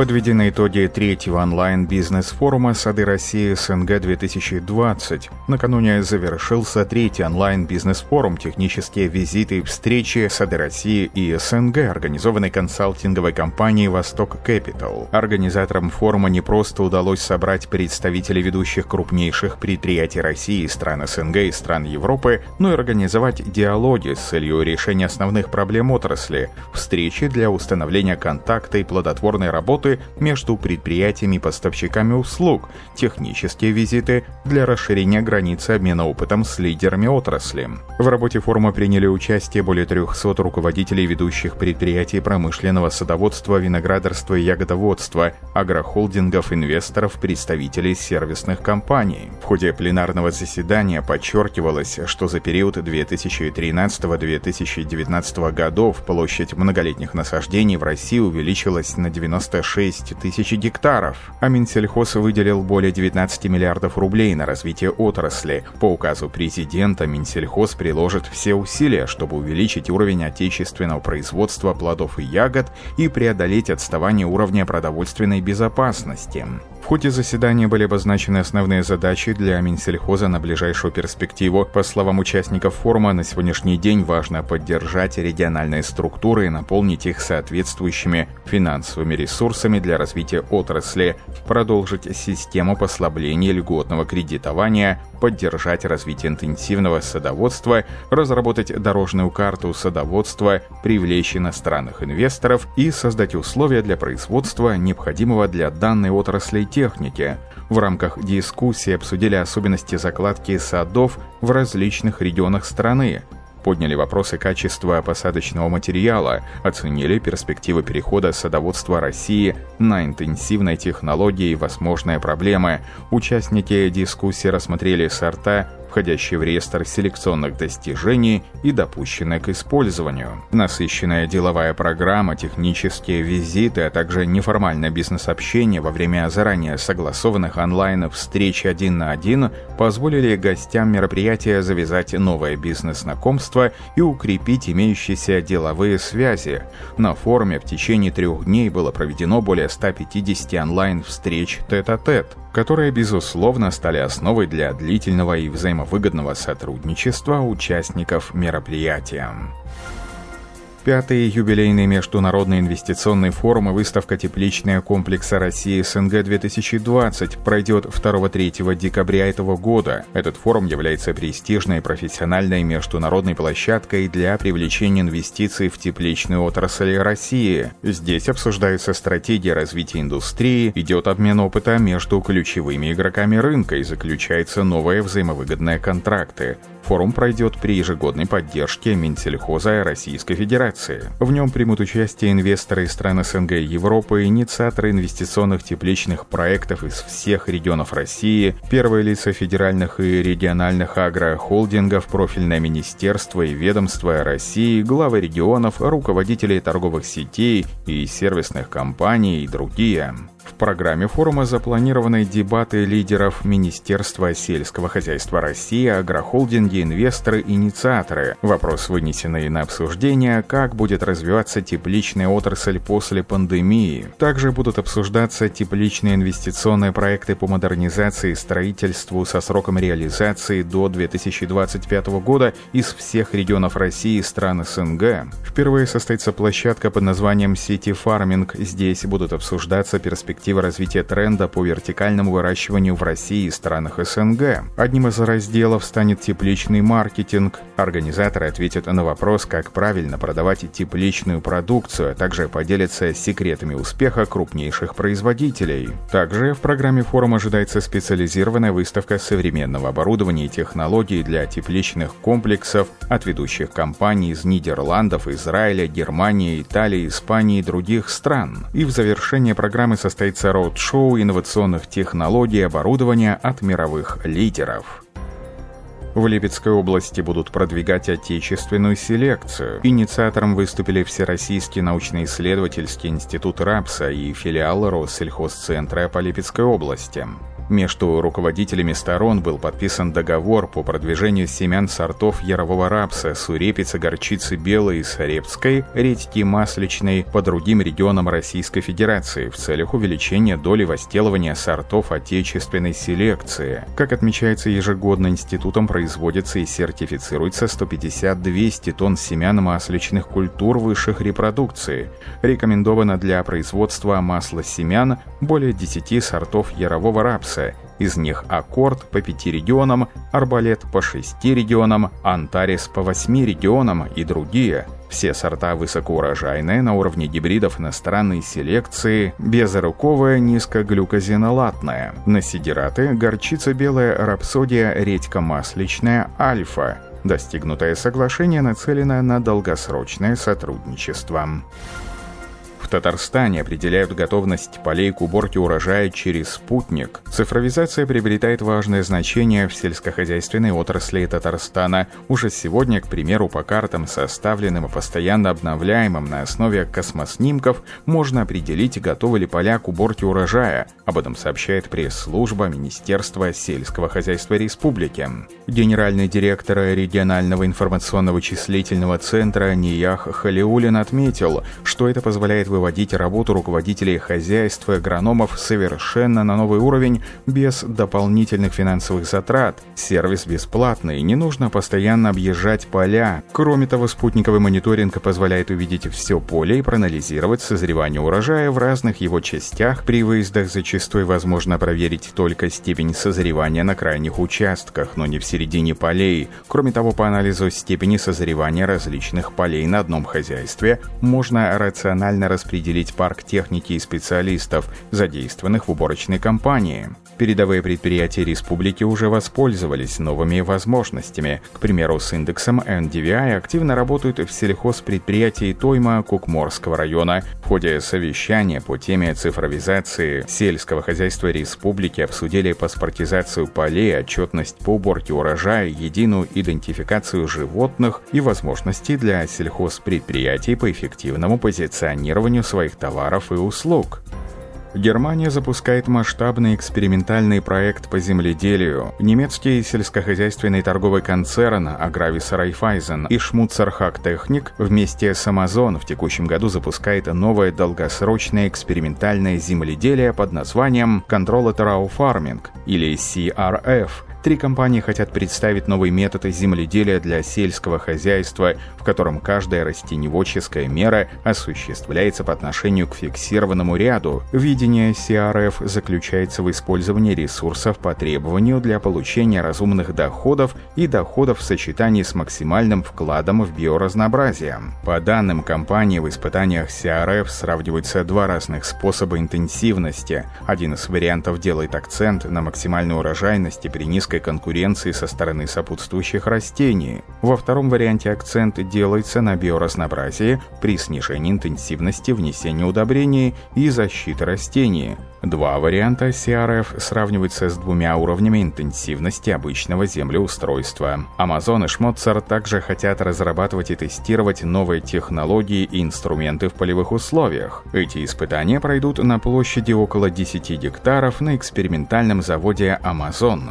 Подведены итоги третьего онлайн-бизнес-форума «Сады России СНГ-2020». Накануне завершился третий онлайн-бизнес-форум «Технические визиты и встречи Сады России и СНГ», организованный консалтинговой компанией «Восток Кэпитал». Организаторам форума не просто удалось собрать представителей ведущих крупнейших предприятий России, стран СНГ и стран Европы, но и организовать диалоги с целью решения основных проблем отрасли, встречи для установления контакта и плодотворной работы работы между предприятиями и поставщиками услуг, технические визиты для расширения границы обмена опытом с лидерами отрасли. В работе форума приняли участие более 300 руководителей ведущих предприятий промышленного садоводства, виноградарства и ягодоводства, агрохолдингов, инвесторов, представителей сервисных компаний. В ходе пленарного заседания подчеркивалось, что за период 2013-2019 годов площадь многолетних насаждений в России увеличилась на 96 6 тысяч гектаров, а Минсельхоз выделил более 19 миллиардов рублей на развитие отрасли. По указу президента Минсельхоз приложит все усилия, чтобы увеличить уровень отечественного производства плодов и ягод и преодолеть отставание уровня продовольственной безопасности. Ходе заседания были обозначены основные задачи для Минсельхоза на ближайшую перспективу. По словам участников форума, на сегодняшний день важно поддержать региональные структуры и наполнить их соответствующими финансовыми ресурсами для развития отрасли, продолжить систему послабления льготного кредитования, поддержать развитие интенсивного садоводства, разработать дорожную карту садоводства, привлечь иностранных инвесторов и создать условия для производства, необходимого для данной отрасли техники. В рамках дискуссии обсудили особенности закладки садов в различных регионах страны, подняли вопросы качества посадочного материала, оценили перспективы перехода садоводства России на интенсивной технологии и возможные проблемы. Участники дискуссии рассмотрели сорта входящие в реестр селекционных достижений и допущенные к использованию. Насыщенная деловая программа, технические визиты, а также неформальное бизнес-общение во время заранее согласованных онлайн-встреч один на один позволили гостям мероприятия завязать новое бизнес-знакомство и укрепить имеющиеся деловые связи. На форуме в течение трех дней было проведено более 150 онлайн-встреч тет-а-тет которые, безусловно, стали основой для длительного и взаимовыгодного сотрудничества участников мероприятия. Пятый юбилейный международный инвестиционный форум и выставка «Тепличные комплекса России СНГ-2020» пройдет 2-3 декабря этого года. Этот форум является престижной профессиональной международной площадкой для привлечения инвестиций в тепличную отрасль России. Здесь обсуждаются стратегии развития индустрии, идет обмен опыта между ключевыми игроками рынка и заключаются новые взаимовыгодные контракты. Форум пройдет при ежегодной поддержке Минсельхоза Российской Федерации. В нем примут участие инвесторы из стран СНГ и Европы, инициаторы инвестиционных тепличных проектов из всех регионов России, первые лица федеральных и региональных агрохолдингов, профильное министерство и ведомство России, главы регионов, руководители торговых сетей и сервисных компаний и другие. Программе форума запланированы дебаты лидеров Министерства сельского хозяйства России, агрохолдинги, инвесторы, инициаторы. Вопрос, вынесенный на обсуждение, как будет развиваться тепличная отрасль после пандемии. Также будут обсуждаться тепличные инвестиционные проекты по модернизации и строительству со сроком реализации до 2025 года из всех регионов России и стран СНГ. Впервые состоится площадка под названием «Сити Фарминг». Здесь будут обсуждаться перспективы перспективы развития тренда по вертикальному выращиванию в России и странах СНГ. Одним из разделов станет тепличный маркетинг. Организаторы ответят на вопрос, как правильно продавать тепличную продукцию, а также поделятся секретами успеха крупнейших производителей. Также в программе форума ожидается специализированная выставка современного оборудования и технологий для тепличных комплексов от ведущих компаний из Нидерландов, Израиля, Германии, Италии, Испании и других стран. И в завершение программы состоится состоится роуд-шоу инновационных технологий и оборудования от мировых лидеров. В Липецкой области будут продвигать отечественную селекцию. Инициатором выступили Всероссийский научно-исследовательский институт РАПСа и филиал Россельхозцентра по Липецкой области. Между руководителями сторон был подписан договор по продвижению семян сортов ярового рапса, сурепицы, горчицы белой и сарепской, редьки масличной по другим регионам Российской Федерации в целях увеличения доли возделывания сортов отечественной селекции. Как отмечается ежегодно институтом, производится и сертифицируется 150-200 тонн семян масличных культур высших репродукции. Рекомендовано для производства масла семян более 10 сортов ярового рапса, из них Аккорд по 5 регионам, Арбалет по 6 регионам, Антарис по 8 регионам и другие. Все сорта высокоурожайные на уровне гибридов иностранной селекции, безруковая низкоглюкозинолатная, насидираты, горчица белая, рапсодия, редька масличная, альфа. Достигнутое соглашение нацелено на долгосрочное сотрудничество. Татарстане определяют готовность полей к уборке урожая через спутник. Цифровизация приобретает важное значение в сельскохозяйственной отрасли Татарстана. Уже сегодня, к примеру, по картам, составленным и постоянно обновляемым на основе космоснимков, можно определить, готовы ли поля к уборке урожая. Об этом сообщает пресс-служба Министерства сельского хозяйства республики. Генеральный директор регионального информационно-вычислительного центра Ниях Халиулин отметил, что это позволяет выводить выводить работу руководителей хозяйств и агрономов совершенно на новый уровень без дополнительных финансовых затрат. Сервис бесплатный, не нужно постоянно объезжать поля. Кроме того, спутниковый мониторинг позволяет увидеть все поле и проанализировать созревание урожая в разных его частях. При выездах зачастую возможно проверить только степень созревания на крайних участках, но не в середине полей. Кроме того, по анализу степени созревания различных полей на одном хозяйстве можно рационально распределить распределить парк техники и специалистов, задействованных в уборочной кампании. Передовые предприятия республики уже воспользовались новыми возможностями. К примеру, с индексом NDVI активно работают в сельхозпредприятии Тойма Кукморского района. В ходе совещания по теме цифровизации сельского хозяйства республики обсудили паспортизацию полей, отчетность по уборке урожая, единую идентификацию животных и возможности для сельхозпредприятий по эффективному позиционированию своих товаров и услуг. Германия запускает масштабный экспериментальный проект по земледелию. Немецкий сельскохозяйственный торговый концерн Agravis Raiffeisen и Schmutzer Technik вместе с Amazon в текущем году запускает новое долгосрочное экспериментальное земледелие под названием Controlled Raw Farming или CRF – Три компании хотят представить новый метод земледелия для сельского хозяйства, в котором каждая растеневодческая мера осуществляется по отношению к фиксированному ряду. Видение CRF заключается в использовании ресурсов по требованию для получения разумных доходов и доходов в сочетании с максимальным вкладом в биоразнообразие. По данным компании, в испытаниях CRF сравниваются два разных способа интенсивности. Один из вариантов делает акцент на максимальной урожайности при низком низкой конкуренции со стороны сопутствующих растений. Во втором варианте акцент делается на биоразнообразии при снижении интенсивности внесения удобрений и защиты растений. Два варианта CRF сравниваются с двумя уровнями интенсивности обычного землеустройства. Amazon и Schmotzer также хотят разрабатывать и тестировать новые технологии и инструменты в полевых условиях. Эти испытания пройдут на площади около 10 гектаров на экспериментальном заводе Amazon.